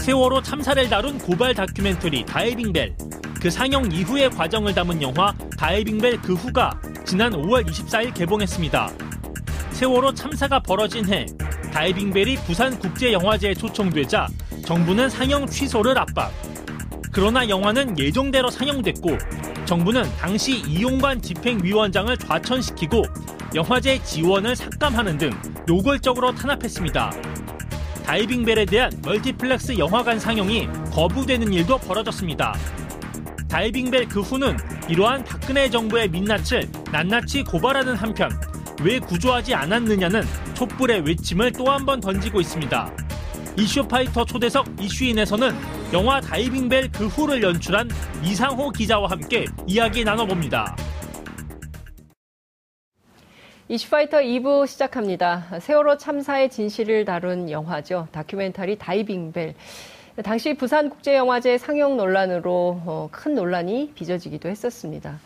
세월호 참사를 다룬 고발 다큐멘터리 다이빙벨. 그 상영 이후의 과정을 담은 영화 다이빙벨 그 후가 지난 5월 24일 개봉했습니다. 세월호 참사가 벌어진 해 다이빙벨이 부산국제영화제에 초청되자 정부는 상영 취소를 압박. 그러나 영화는 예정대로 상영됐고 정부는 당시 이용관 집행위원장을 좌천시키고 영화제 지원을 삭감하는 등 노골적으로 탄압했습니다. 다이빙벨에 대한 멀티플렉스 영화관 상영이 거부되는 일도 벌어졌습니다. 다이빙벨 그 후는 이러한 박근혜 정부의 민낯을 낱낱이 고발하는 한편 왜 구조하지 않았느냐는 촛불의 외침을 또 한 번 던지고 있습니다. 이슈파이터 초대석 이슈인에서는 영화 다이빙벨 그 후를 연출한 이상호 기자와 함께 이야기 나눠봅니다. 이슈파이터 2부 시작합니다. 세월호 참사의 진실을 다룬 영화죠. 다큐멘터리 다이빙벨. 당시 부산국제영화제 상영 논란으로 어, 큰 논란이 빚어지기도 했었습니다.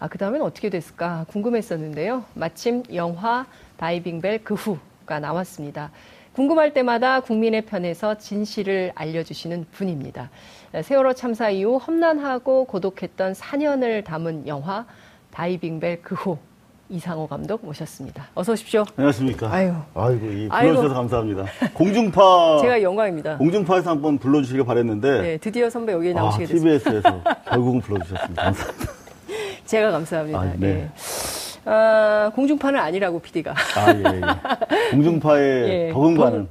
아, 그 다음엔 어떻게 됐을까 궁금했었는데요. 마침 영화 다이빙벨 그 후가 나왔습니다. 궁금할 때마다 국민의 편에서 진실을 알려주시는 분입니다. 세월호 참사 이후 험난하고 고독했던 4년을 담은 영화 다이빙벨 그 후 이상호 감독 모셨습니다. 어서 오십시오. 안녕하십니까. 아유. 아이고, 이 아이고. 불러주셔서 감사합니다. 공중파. 제가 영광입니다. 공중파에서 한번 불러주시길 바랬는데. 네, 드디어 선배 여기 아, 나오시게 됐습니다. TBS에서 결국은 불러주셨습니다. 감사합니다. 제가 감사합니다. 아, 네. 예. 아, 공중파는 아니라고 PD가. 아, 예, 예. 공중파의 예, 버금가는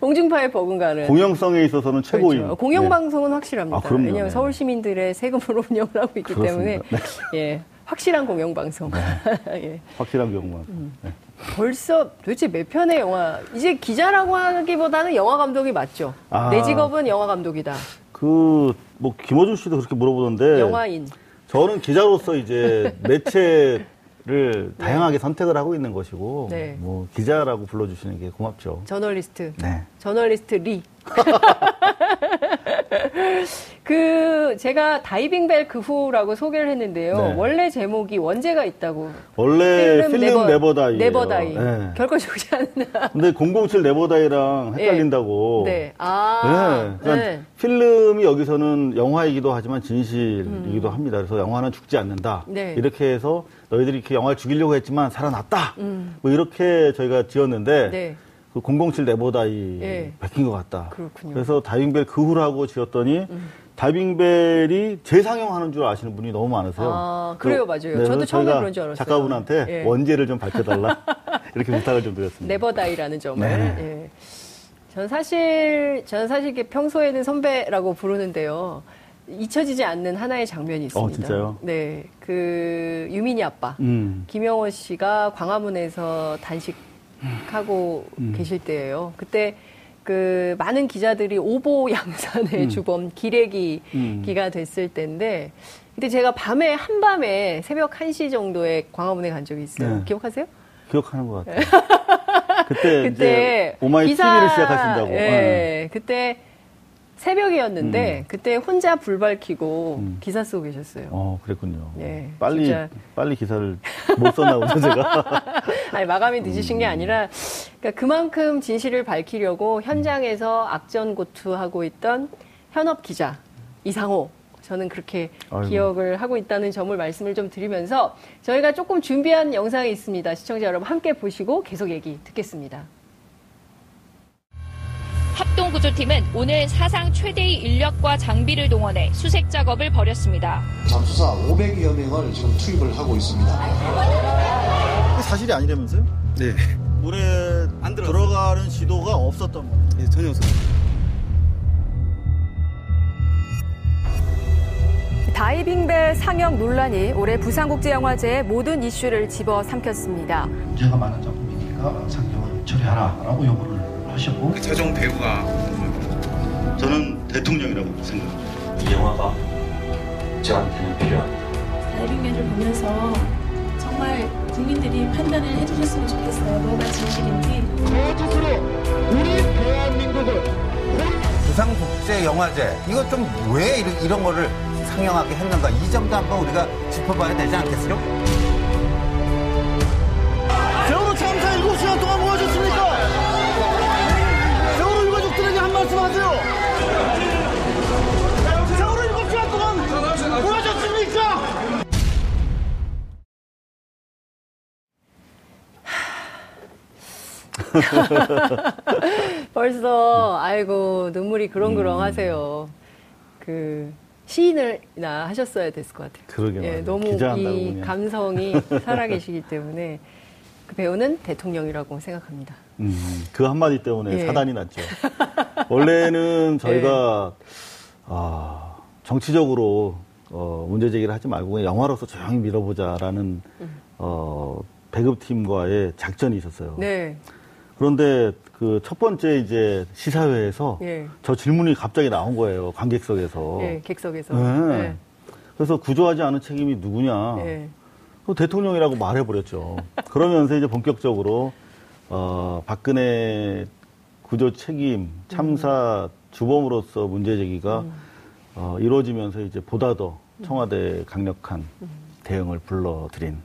공중파의 버금가는. 공영성에 있어서는 최고인. 그렇죠. 공영방송은 확실합니다. 아, 그럼요. 왜냐하면 네. 서울 시민들의 세금으로 운영을 하고 있기 때문에 그렇습니다. 예, 확실한 공영방송. 네. 예. 확실한 경우만. 음. 네. 벌써 도대체 몇 편의 영화? 이제 기자라고 하기보다는 영화 감독이 맞죠. 아. 내 직업은 영화 감독이다. 그, 뭐, 김호준 씨도 그렇게 물어보던데. 영화인. 저는 기자로서 이제 매체를 다양하게 선택을 하고 있는 것이고. 네. 뭐, 기자라고 불러주시는 게 고맙죠. 저널리스트. 네. 저널리스트 리. 그 제가 다이빙 벨 그 후라고 소개를 했는데요. 네. 원래 제목이 원제가 있다고. 원래 Film, never die. Never die. 네. 결코 죽지 않나. 근데 007 never die랑 헷갈린다고. 네. 아. 네. 그러니까 네. 필름이 여기서는 영화이기도 하지만 진실이기도 합니다. 그래서 영화는 죽지 않는다. 음. 네. 이렇게 해서 너희들이 이렇게 영화를 죽이려고 했지만 살아났다. 뭐 이렇게 저희가 지었는데 음. 네. 그007 never die 예. 베낀 것 같다. 그렇군요. 음. 그래서 다이빙벨 그 후라고 지었더니 다이빙벨이 재상영하는 줄 아시는 분이 너무 많으세요. 아, 그래요, 맞아요. 저도 그래서 처음에 그런 줄 알았어요. 작가분한테 예. 원제를 좀 밝혀달라 이렇게 부탁을 좀 드렸습니다. never die라는 점을. 네. 예. 전 사실 전 사실 평소에는 선배라고 부르는데요. 잊혀지지 않는 하나의 장면이 있습니다. 어, 진짜요? 네, 그 유민이 아빠 음. 김영오 씨가 광화문에서 단식하고 음. 계실 때예요. 그때 그 많은 기자들이 오보 양산의 주범 기레기가 음. 됐을 때인데 근데 제가 밤에 한밤에 새벽 1시 정도에 광화문에 간 적이 있어요. 네. 기억하세요? 기억하는 것 같아요. 그때, 그때 오마이 TV를 시작하신다고. 예, 네. 그때 새벽이었는데 그때 혼자 불 밝히고 음. 기사 쓰고 계셨어요. 어, 그랬군요. 예, 빨리, 진짜. 빨리 기사를 못 썼나 보죠, 제가. 아니 마감이 늦으신 게 음. 아니라 그러니까 그만큼 진실을 밝히려고 현장에서 악전고투하고 있던 현업 기자 이상호 저는 그렇게 아이고. 기억을 하고 있다는 점을 말씀을 좀 드리면서 저희가 조금 준비한 영상이 있습니다. 시청자 여러분 함께 보시고 계속 얘기 듣겠습니다. 합동구조팀은 오늘 사상 최대의 인력과 장비를 동원해 수색 작업을 벌였습니다. 잠수사 500여 명을 지금 투입을 하고 있습니다. 사실이 아니라면서요? 네, 물에 안 들어가는 지도가 없었던 거예요. 네 전혀 없습니다. 다이빙벨 상영 논란이 올해 부산국제영화제의 모든 이슈를 집어삼켰습니다. 문제가 많은 작품이니까 상영을 처리하라라고 요구를 하셨고 최종 배우가 저는 대통령이라고 생각합니다. 이 영화가 저한테는 필요합니다. 다이빙맨을 보면서 정말 국민들이 판단을 해주셨으면 좋겠어요. 뭐가 진실인지. 부산국제영화제 이거 좀왜 이런, 이런 거를 상영하게 했는가 이 점도 한번 우리가 짚어봐야 되지 않겠어요? 벌써 아이고 눈물이 그렁그렁 하세요. 그 시인을나 하셨어야 됐을 것 같아요. 그러게 예. 너무 이. 감성이 살아계시기 때문에 그 배우는 대통령이라고 생각합니다. 음, 그 한마디 때문에 예. 사단이 났죠. 원래는 저희가 아, 정치적으로 어, 문제 제기를 하지 말고 그냥 영화로서 조용히 밀어보자라는 어, 배급팀과의 작전이 있었어요. 네. 그런데 그 첫 번째 이제 시사회에서 예. 저 질문이 갑자기 나온 거예요. 관객석에서. 예, 객석에서. 네. 네. 그래서 구조하지 않은 책임이 누구냐. 예. 그 대통령이라고 말해버렸죠. 그러면서 이제 본격적으로 어, 박근혜 구조 책임 참사 주범으로서 문제 제기가 어, 이루어지면서 이제 보다 더 청와대 강력한 대응을 불러들인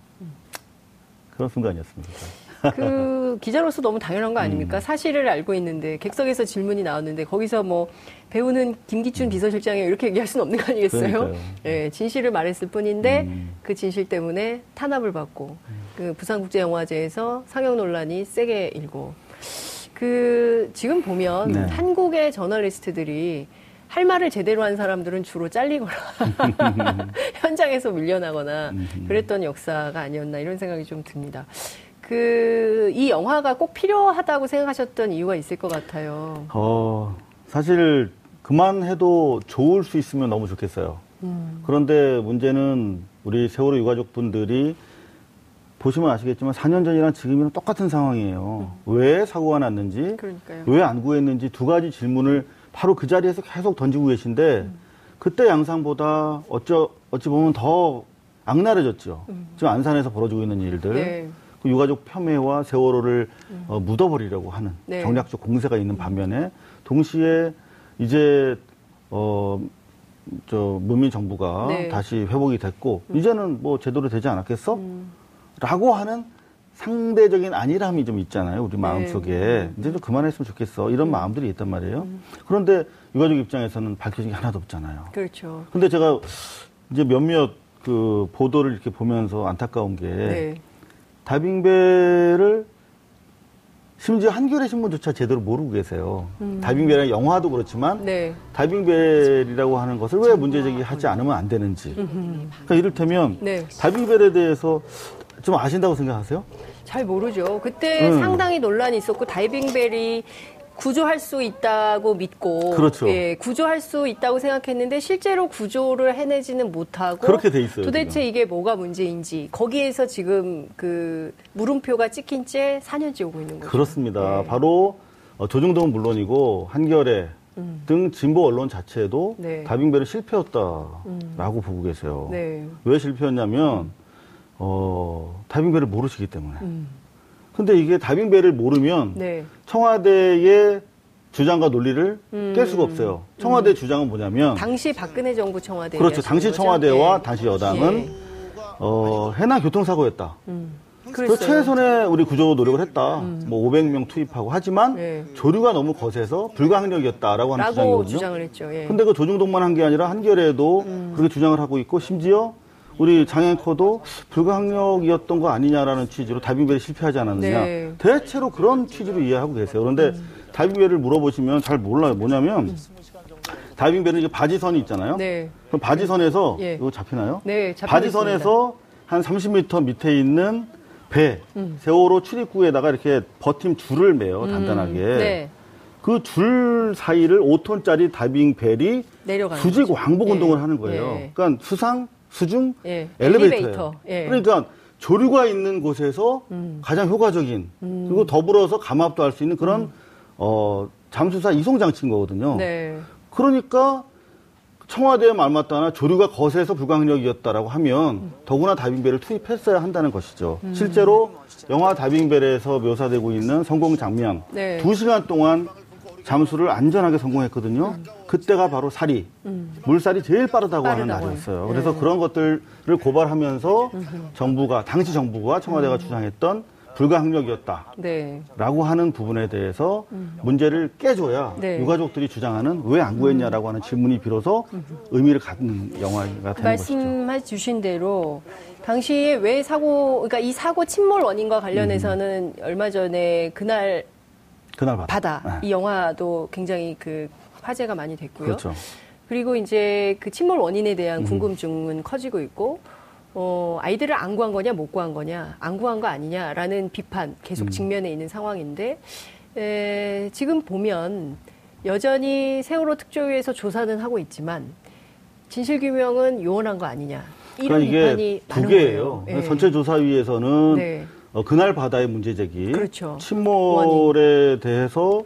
그런 순간이었습니다. 그 기자로서 너무 당연한 거 아닙니까? 음. 사실을 알고 있는데 객석에서 질문이 나왔는데 거기서 뭐 배우는 김기춘 비서실장이 이렇게 얘기할 수는 없는 거 아니겠어요? 음. 예, 진실을 말했을 뿐인데 음. 그 진실 때문에 탄압을 받고 그 부산국제영화제에서 상영 논란이 세게 일고 그 지금 보면 네. 한국의 저널리스트들이 할 말을 제대로 한 사람들은 주로 잘리거나 현장에서 밀려나거나 그랬던 역사가 아니었나 이런 생각이 좀 듭니다. 그 이 영화가 꼭 필요하다고 생각하셨던 이유가 있을 것 같아요. 어, 사실 그만해도 좋을 수 있으면 너무 좋겠어요. 그런데 문제는 우리 세월호 유가족 분들이 보시면 아시겠지만 4년 전이랑 지금이랑 똑같은 상황이에요. 왜 사고가 났는지. 왜 안 구했는지 두 가지 질문을 바로 그 자리에서 계속 던지고 계신데 그때 양상보다 어쩌, 어찌 보면 더 악랄해졌죠. 지금 안산에서 벌어지고 있는 일들. 네. 그 유가족 폄훼와 세월호를 어, 묻어버리려고 하는 네. 정략적 공세가 있는 반면에 동시에 이제 어, 저 문민 정부가 네. 다시 회복이 됐고 이제는 뭐 제대로 되지 않았겠어? 라고 하는 상대적인 안일함이 좀 있잖아요. 우리 마음속에. 이제 좀 그만했으면 좋겠어. 이런 마음들이 있단 말이에요. 그런데 유가족 입장에서는 밝혀진 게 하나도 없잖아요. 그렇죠. 근데 제가 이제 몇몇 그 보도를 이렇게 보면서 안타까운 게 네. 다빙벨을 심지어 한겨레 신문조차 제대로 모르고 계세요. 다빙벨이라는 영화도 그렇지만 음. 네. 다빙벨이라고 하는 것을 왜 문제 제기하지 않으면 안 되는지. 그러니까 이를테면 네. 다빙벨에 대해서 좀 아신다고 생각하세요? 잘 모르죠. 그때 음. 상당히 논란이 있었고 다이빙벨이 구조할 수 있다고 믿고 그렇죠. 예, 구조할 수 있다고 생각했는데 실제로 구조를 해내지는 못하고 그렇게 돼 있어요, 도대체 지금. 이게 뭐가 문제인지 거기에서 지금 그 물음표가 찍힌 채 4년째 오고 있는 거죠. 그렇습니다. 네. 바로 어, 조중동은 물론이고 한겨레 등 진보 언론 자체도 음. 네. 다빙벨은 실패였다라고 보고 계세요. 네. 왜 실패했냐면 어, 다빙벨을 모르시기 때문에. 음. 근데 이게 다빙벨을 모르면 네. 청와대의 주장과 논리를 음. 깰 수가 없어요. 청와대 주장은 뭐냐면 당시 박근혜 정부 청와대 그렇죠. 당시? 청와대와 예. 당시 여당은 예. 어, 해나 교통사고였다. 그. 음. 최선의 우리 구조 노력을 했다. 뭐 500명 투입하고 하지만 네. 조류가 너무 거세서 불가항력이었다라고 하는 주장이거든요. 주장을 했죠. 예. 근데 그 조중동만 한 게 아니라 한겨레도 음. 그렇게 주장을 하고 있고 심지어 우리 장앵커도 불가항력이었던 거 아니냐라는 취지로 다빙벨이 실패하지 않았느냐. 네. 대체로 그런 취지로 이해하고 계세요. 그런데 다빙벨을 물어보시면 잘 몰라요. 뭐냐면 다빙벨은 이제 바지선이 있잖아요. 네. 그럼 바지선에서 예. 이거 잡히나요? 네, 바지선에서 한 30m 밑에 있는 배 음. 세월호 출입구에다가 이렇게 버팀 줄을 매요 단단하게. 네. 그줄 사이를 5톤짜리 다빙 벨이 내려가는 수직. 왕복 예. 운동을 하는 거예요. 예. 그러니까 수상, 수중, 예. 엘리베이터예요. 엘리베이터. 예. 음. 그러니까 조류가 있는 곳에서 가장 효과적인 그리고 더불어서 감압도 할 수 있는 그런 어, 잠수사 이송 장치인 거거든요. 네. 그러니까 청와대의 말 맞다나 조류가 거세서 불가항력이었다라고 하면 더구나 다빙벨을 투입했어야 한다는 것이죠. 음. 실제로 영화 다빙벨에서 묘사되고 있는 성공 장면 네. 두 시간 동안 잠수를 안전하게 성공했거든요. 그때가 바로 사리, 물살이 제일 빠르다고 하는 음. 빠르다고 날이었어요. 네. 그래서 그런 것들을 고발하면서 정부가 당시 정부가 음. 청와대가 주장했던 불가항력이었다. 네. 라고 하는 부분에 대해서 문제를 깨줘야 네. 유가족들이 주장하는 왜 안 구했냐라고 하는 질문이 비로소 의미를 갖는 영화가 되는 것이죠. 말씀해 주신 대로 당시에 왜 사고, 그러니까 이 사고 침몰 원인과 관련해서는 얼마 전에 그날 그날 바다. 바다. 네. 이 영화도 굉장히 그 화제가 많이 됐고요. 그렇죠. 그리고 이제 그 침몰 원인에 대한 음. 궁금증은 커지고 있고, 어, 아이들을 안 구한 거냐, 못 구한 거냐, 안 구한 거 아니냐라는 비판 계속 음. 직면해 있는 상황인데, 에, 지금 보면 여전히 세월호 특조위에서 조사는 하고 있지만, 진실 규명은 요원한 거 아니냐. 이런 그러니까 비판이 두 개예요. 거예요. 예. 전체 조사위에서는 네. 어, 그날 바다의 문제 제기, 그렇죠. 침몰에 대해서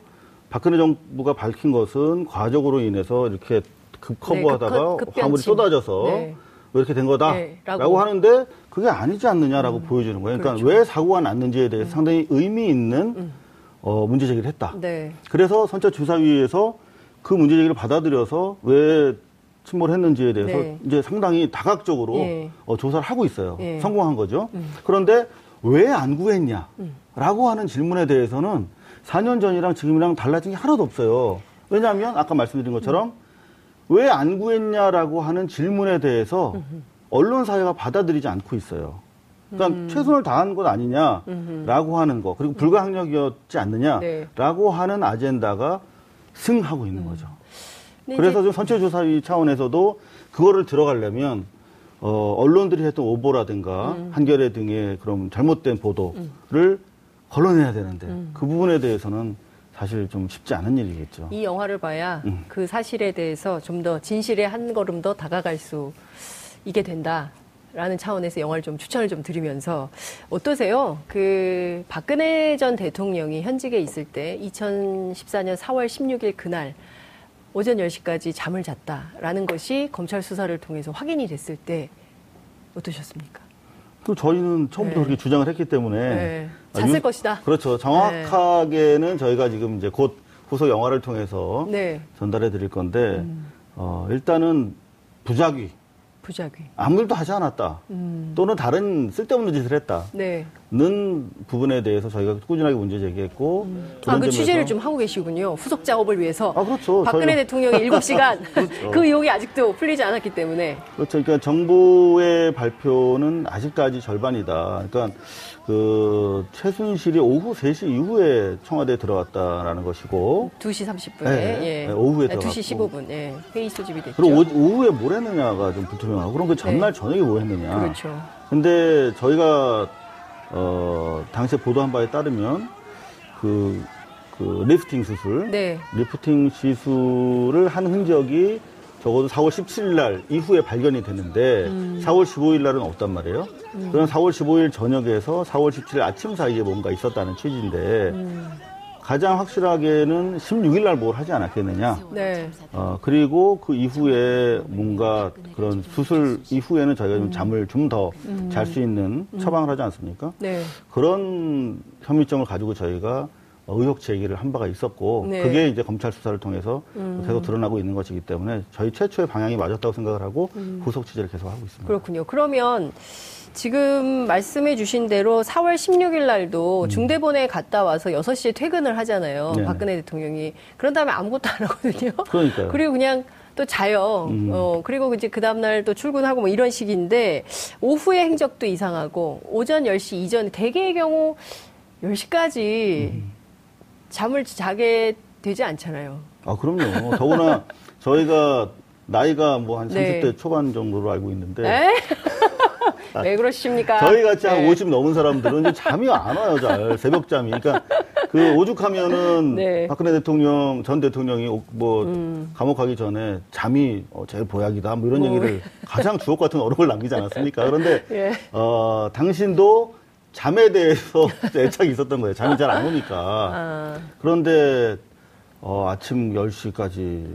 박근혜 정부가 밝힌 것은 과적으로 인해서 이렇게 급커버하다가 네, 급- 급변침. 화물이 쏟아져서 네. 왜 이렇게 된 거다 네, 라고. 하는데 그게 아니지 않느냐라고 보여주는 거예요. 그러니까 그렇죠. 음. 왜 사고가 났는지에 대해서 상당히 의미 있는 어, 문제 제기를 했다. 네. 그래서 선처 조사위에서 그 문제 제기를 받아들여서 왜 침몰했는지에 대해서 네. 이제 상당히 다각적으로 예. 어, 조사를 하고 있어요. 예. 성공한 거죠. 음. 그런데 왜 안 구했냐 라고 하는 질문에 대해서는 4년 전이랑 지금이랑 달라진 게 하나도 없어요. 왜냐하면 아까 말씀드린 것처럼 왜 안 구했냐라고 하는 질문에 대해서 언론 사회가 받아들이지 않고 있어요. 그러니까 음. 최선을 다한 것 아니냐라고 하는 거 그리고 불가항력이었지 않느냐라고 네. 하는 아젠다가 승하고 있는 거죠. 근데 그래서 좀 선체조사위 차원에서도 그거를 들어가려면 어, 언론들이 했던 오보라든가 음. 한겨레 등의 그런 잘못된 보도를 걸러내야 되는데 음. 그 부분에 대해서는 사실 좀 쉽지 않은 일이겠죠. 이 영화를 봐야 음. 그 사실에 대해서 좀 더 진실에 한 걸음 더 다가갈 수 있게 된다 라는 차원에서 영화를 좀 추천을 좀 드리면서 어떠세요? 그 박근혜 전 대통령이 현직에 있을 때 2014년 4월 16일 그날 오전 10시까지 잠을 잤다라는 것이 검찰 수사를 통해서 확인이 됐을 때 어떠셨습니까? 그 저희는 처음부터 네. 그렇게 주장을 했기 때문에 네. 아, 잤을 유- 것이다. 그렇죠. 정확하게는 저희가 지금 이제 곧 후속 영화를 통해서 네. 전달해 드릴 건데 음. 어, 일단은 부작위 부작위. 아무 일도 하지 않았다. 음. 또는 다른 쓸데없는 짓을 했다. 네. 는 부분에 대해서 저희가 꾸준하게 문제 제기했고 아, 그런 그 취재를 좀 하고 계시군요. 후속 작업을 위해서. 아, 그렇죠. 박근혜 저희가- 대통령이 7시간 그렇죠. 그 의혹이 아직도 풀리지 않았기 때문에. 그렇죠. 그러니까 정부의 발표는 아직까지 절반이다. 그러니까 그 최순실이 오후 3시 이후에 청와대에 들어갔다라는 것이고 2시 30분에. 네, 예. 네, 오후에 네, 2시 들어갔고. 15분. 예. 회의 소집이 됐죠. 그리고 오, 후에뭘 했느냐가 좀 불투명하고 그럼 그 전날 네. 저녁에 뭐 했느냐. 그렇죠. 근데 저희가 어 당시에 보도한 바에 따르면 그, 그 리프팅 수술, 네. 리프팅 시술을 한 흔적이 적어도 4월 17일 날 이후에 발견이 됐는데 음. 4월 15일 날은 없단 말이에요. 그럼 4월 15일 저녁에서 4월 17일 아침 사이에 뭔가 있었다는 취지인데 음. 가장 확실하게는 16일 날 뭘 하지 않았겠느냐. 네. 어, 그리고 그 이후에 뭔가 그런 수술 이후에는 저희가 음. 좀 잠을 좀 더 잘 수 있는 처방을 하지 않습니까? 네. 그런 혐의점을 가지고 저희가 의혹 제기를 한 바가 있었고 네. 음. 그게 이제 검찰 수사를 통해서 계속 드러나고 있는 것이기 때문에 저희 최초의 방향이 맞았다고 생각을 하고 후속 취재를 계속 하고 있습니다. 음. 그렇군요. 그러면 지금 말씀해 주신 대로 4월 16일 날도 중대본에 갔다 와서 6시에 퇴근을 하잖아요. 음. 네네. 박근혜 대통령이. 그런 다음에 아무것도 안 하거든요. 그러니까요. 그리고 그냥 또 자요. 음. 어, 그리고 이제 그 다음날 또 출근하고 뭐 이런 식인데 오후의 행적도 이상하고 오전 10시 이전 대개의 경우 10시까지 음. 잠을 자게 되지 않잖아요. 아 그럼요. 더구나 저희가 나이가 뭐 한 30대 네. 초반 정도로 알고 있는데 에? 왜 그러십니까? 저희 같이 한 네. 50 넘은 사람들은 이제 잠이 안 와요, 잘. 새벽잠이. 그러니까 그 오죽하면은 네. 박근혜 대통령, 전 대통령이 오- 뭐 음. 감옥 가기 전에 잠이 어, 제일 보약이다. 뭐 이런 뭐. 얘기를 가장 주옥 같은 어록을 남기지 않았습니까? 그런데 예. 어, 당신도 잠에 대해서 애착이 있었던 거예요. 잠이 잘 안 오니까. 아, 그런데 어, 아침 10시까지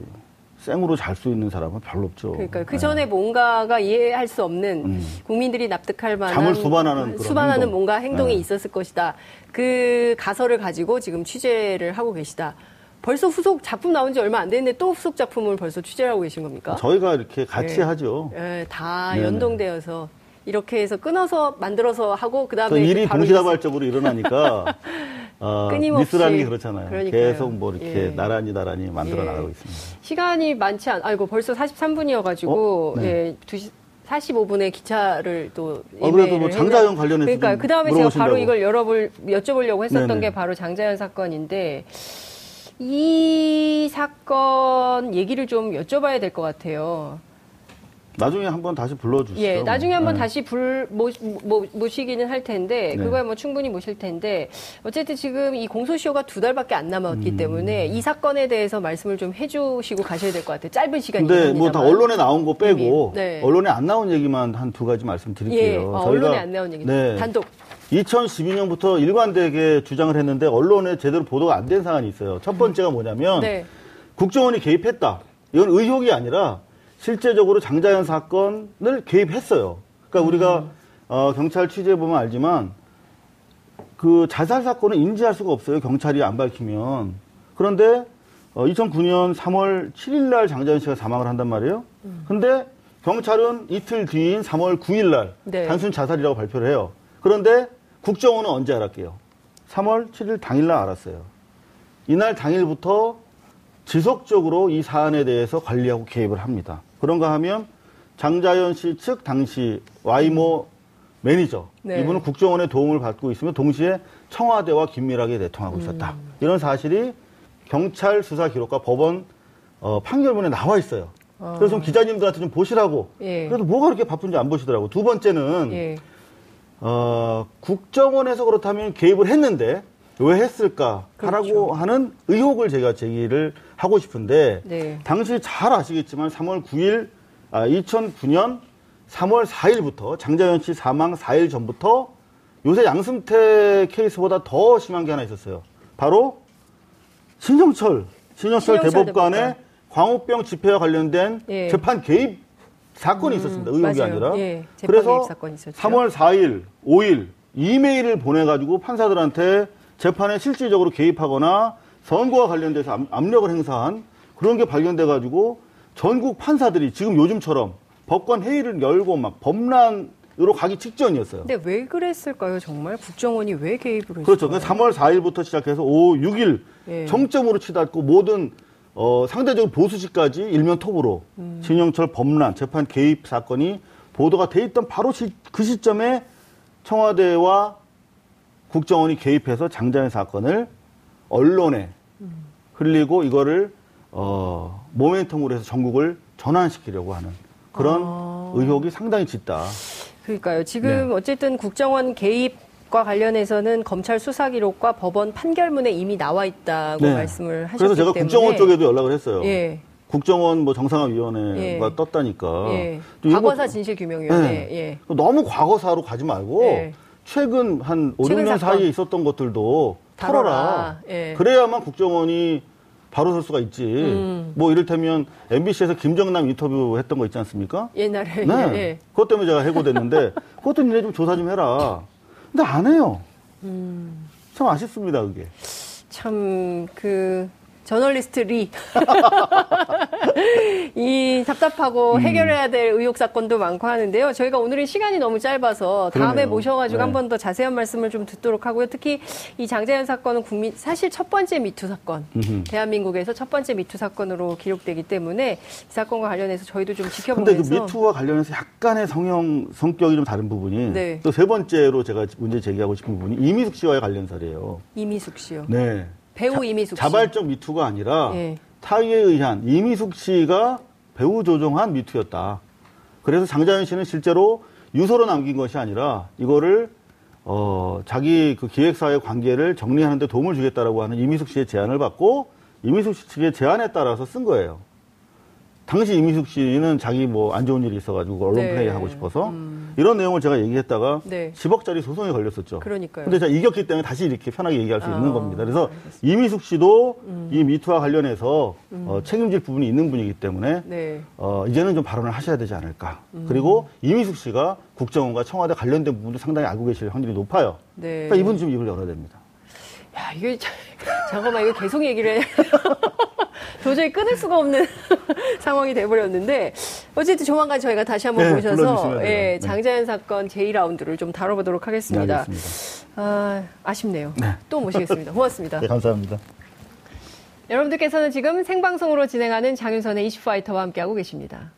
생으로 잘 수 있는 사람은 별로 없죠. 그러니까 그 네. 전에 뭔가가 이해할 수 없는 음. 국민들이 납득할 만한 잠을 수반하는 수반하는 행동. 뭔가 행동이 네. 있었을 것이다. 그 가설을 가지고 지금 취재를 하고 계시다. 벌써 후속 작품 나온 지 얼마 안 됐는데 또 후속 작품을 벌써 취재를 하고 계신 겁니까? 저희가 이렇게 같이 네. 하죠. 예, 다 네네. 연동되어서 이렇게 해서 끊어서 만들어서 하고 그 그다음에 일이 동시다발적으로 일어나니까 어, 끊임없이. 미스라는 게 그렇잖아요. 그러니까요. 계속 뭐 이렇게 예. 나란히 나란히 만들어 예. 나가고 있습니다. 시간이 많지 않, 아이고 벌써 43분이어 가지고 어? 네. 예, 2시 45분에 기차를 또 어, 그래도 뭐 장자연 관련해서 그러니까 좀그 다음에 제가 바로. 이걸 열어볼 여쭤보려고 했었던 네네. 게 바로 장자연 사건인데 이 사건 얘기를 좀 여쭤봐야 될 것 같아요. 나중에 한번 다시 불러주시죠. 예, 나중에 한번 네. 다시 불 모, 모, 모시기는 할 텐데 네. 그거야 뭐 충분히 모실 텐데 어쨌든 지금 이 공소시효가 두 달밖에 안 남았기 음. 때문에 이 사건에 대해서 말씀을 좀 해주시고 가셔야 될 것 같아요. 짧은 근데 합니다만. 뭐다 언론에 나온 거 빼고 네. 언론에 안 나온 얘기만 한 두 가지 예, 말씀드릴게요. 아, 저희가- 언론에 안 나온 얘기 네. 단독 2012년부터 일관되게 주장을 했는데 언론에 제대로 보도가 안 된 사안이 있어요. 첫 번째가 뭐냐면 네. 국정원이 개입했다. 이건 의혹이 아니라 실제적으로 장자연 사건을 개입했어요. 그러니까 우리가 어, 경찰 취재해 보면 알지만 그 자살 사건은 인지할 수가 없어요. 경찰이 안 밝히면. 그런데 어, 2009년 3월 7일 날 장자연 씨가 사망을 한단 말이에요. 근데 경찰은 이틀 뒤인 3월 9일 날 네. 단순 자살이라고 발표를 해요. 그런데 국정원은 언제 알았게요? 3월 7일 당일 날 알았어요. 이날 당일부터 지속적으로 이 사안에 대해서 관리하고 개입을 합니다. 그런가 하면 장자연 씨 측 당시 와이모 매니저 네. 이분은 국정원의 도움을 받고 있으며 동시에 청와대와 긴밀하게 내통하고 있었다. 음. 이런 사실이 경찰 수사 기록과 법원 어, 판결문에 나와 있어요. 그래서 좀 기자님들한테 좀 보시라고. 아. 예. 그래도 뭐가 그렇게 바쁜지 안 보시더라고. 두 번째는 예. 어, 국정원에서 그렇다면 개입을 했는데 왜 했을까? 그렇죠. 하라고 하는 의혹을 제가 제기를 하고 싶은데 네. 당시 잘 아시겠지만 3월 9일 아, 2009년 3월 4일부터 장자연 씨 사망 4일 전부터 요새 양승태 케이스보다 더 심한 게 하나 있었어요. 바로 신영철 신영철 대법관의 대법관. 광우병 집회와 관련된 예. 재판 개입 사건이 있었습니다. 의혹이 맞아요. 아니라. 예, 그래서 개입 사건이 있었죠. 3월 4일, 5일 이메일을 보내가지고 판사들한테 재판에 실질적으로 개입하거나 선거와 관련돼서 압- 압력을 행사한 그런 게 발견돼 가지고 전국 판사들이 지금 요즘처럼 법관 회의를 열고 막 범란으로 가기 직전이었어요. 근데 왜 그랬을까요? 정말 국정원이 왜 개입을 했을까요? 그렇죠. 그래서 3월 4일부터 시작해서 5, 6일 예. 정점으로 치닫고 모든 어, 상대적으로 보수지까지 일면 톱으로 음. 진영철 범란 재판 개입 사건이 보도가 돼 있던 바로 시- 그 시점에 청와대와 국정원이 개입해서 장자연 사건을 언론에 음. 흘리고 이거를 어, 모멘텀으로 해서 전국을 전환시키려고 하는 그런 아. 의혹이 상당히 짙다. 그러니까요. 지금 네. 어쨌든 국정원 개입 과 관련해서는 검찰 수사 기록과 법원 판결문에 이미 나와 있다고 네. 말씀을 하셨기 그래서 제가 때문에 국정원 쪽에도 연락을 했어요. 예. 국정원 뭐 정상화위원회가 예. 떴다니까. 예. 과거사 뭐- 진실규명위원회. 네. 예. 너무 과거사로 가지 말고 예. 최근 한 5, 최근 6년 사건. 사이에 있었던 것들도. 털어라. 예. 그래야만 국정원이 바로 설 수가 있지. 음. 뭐 이를테면 MBC에서 김정남 인터뷰 했던 거 있지 않습니까? 옛날에 네. 예. 그것 때문에 제가 해고됐는데 그것도 니네 좀 조사 좀 해라. 근데 안 해요. 음. 참 아쉽습니다, 그게. 참 그 저널리스트 리. 이 답답하고 음. 해결해야 될 의혹 사건도 많고 하는데요. 저희가 오늘은 시간이 너무 짧아서 다음에 그러네요. 모셔가지고 네. 한번 더 자세한 말씀을 좀 듣도록 하고요. 특히 이 장자연 사건은 국민 사실 첫 번째 미투 사건, 음흠. 대한민국에서 첫 번째 미투 사건으로 기록되기 때문에 이 사건과 관련해서 저희도 좀 근데 지켜보면서 그 미투와 관련해서 약간의 성형 성격이 좀 다른 부분이 네. 또세 번째로 제가 문제 제기하고 싶은 부분이 이미숙 씨와의 관련사래요. 이미숙 씨요. 네. 배우 이미숙 씨. 자발적 미투가 아니라 예. 타의에 의한 이미숙 씨가 배우 조종한 미투였다. 그래서 장자연 씨는 실제로 유서로 남긴 것이 아니라 이거를 어, 자기 그 기획사의 관계를 정리하는 데 도움을 주겠다라고 하는 이미숙 씨의 제안을 받고 이미숙 씨 측의 제안에 따라서 쓴 거예요. 당시 이미숙 씨는 자기 뭐 안 좋은 일이 있어가지고 언론 네. 플레이 하고 싶어서 음. 이런 내용을 제가 얘기했다가 네. 10억짜리 소송에 걸렸었죠. 그러니까요. 근데 제가 이겼기 때문에 다시 이렇게 편하게 얘기할 수 아, 있는 겁니다. 그래서 알겠습니다. 이미숙 씨도 음. 이 미투와 관련해서 어, 책임질 부분이 있는 분이기 때문에 네. 어, 이제는 좀 발언을 하셔야 되지 않을까. 음. 그리고 이미숙 씨가 국정원과 청와대 관련된 부분도 상당히 알고 계실 확률이 높아요. 네. 그러니까 이분 좀 입을 열어야 됩니다. 야, 이게 참- 잠깐만 이거 계속 얘기를 해. 도저히 끊을 수가 없는 상황이 돼버렸는데 어쨌든 조만간 저희가 다시 한번 네, 모셔서 예, 장자연 사건 제2라운드를 좀 다뤄보도록 하겠습니다. 네, 아, 아쉽네요. 또 모시겠습니다. 고맙습니다. 감사합니다. 여러분들께서는 지금 생방송으로 진행하는 장윤선의 이슈파이터와 함께하고 계십니다.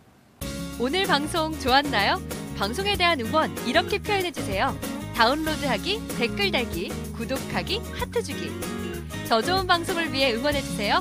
오늘 방송 좋았나요? 방송에 대한 응원 이렇게 표현해주세요. 다운로드하기, 댓글 달기, 구독하기, 하트 주기. 저 좋은 방송을 위해 응원해주세요.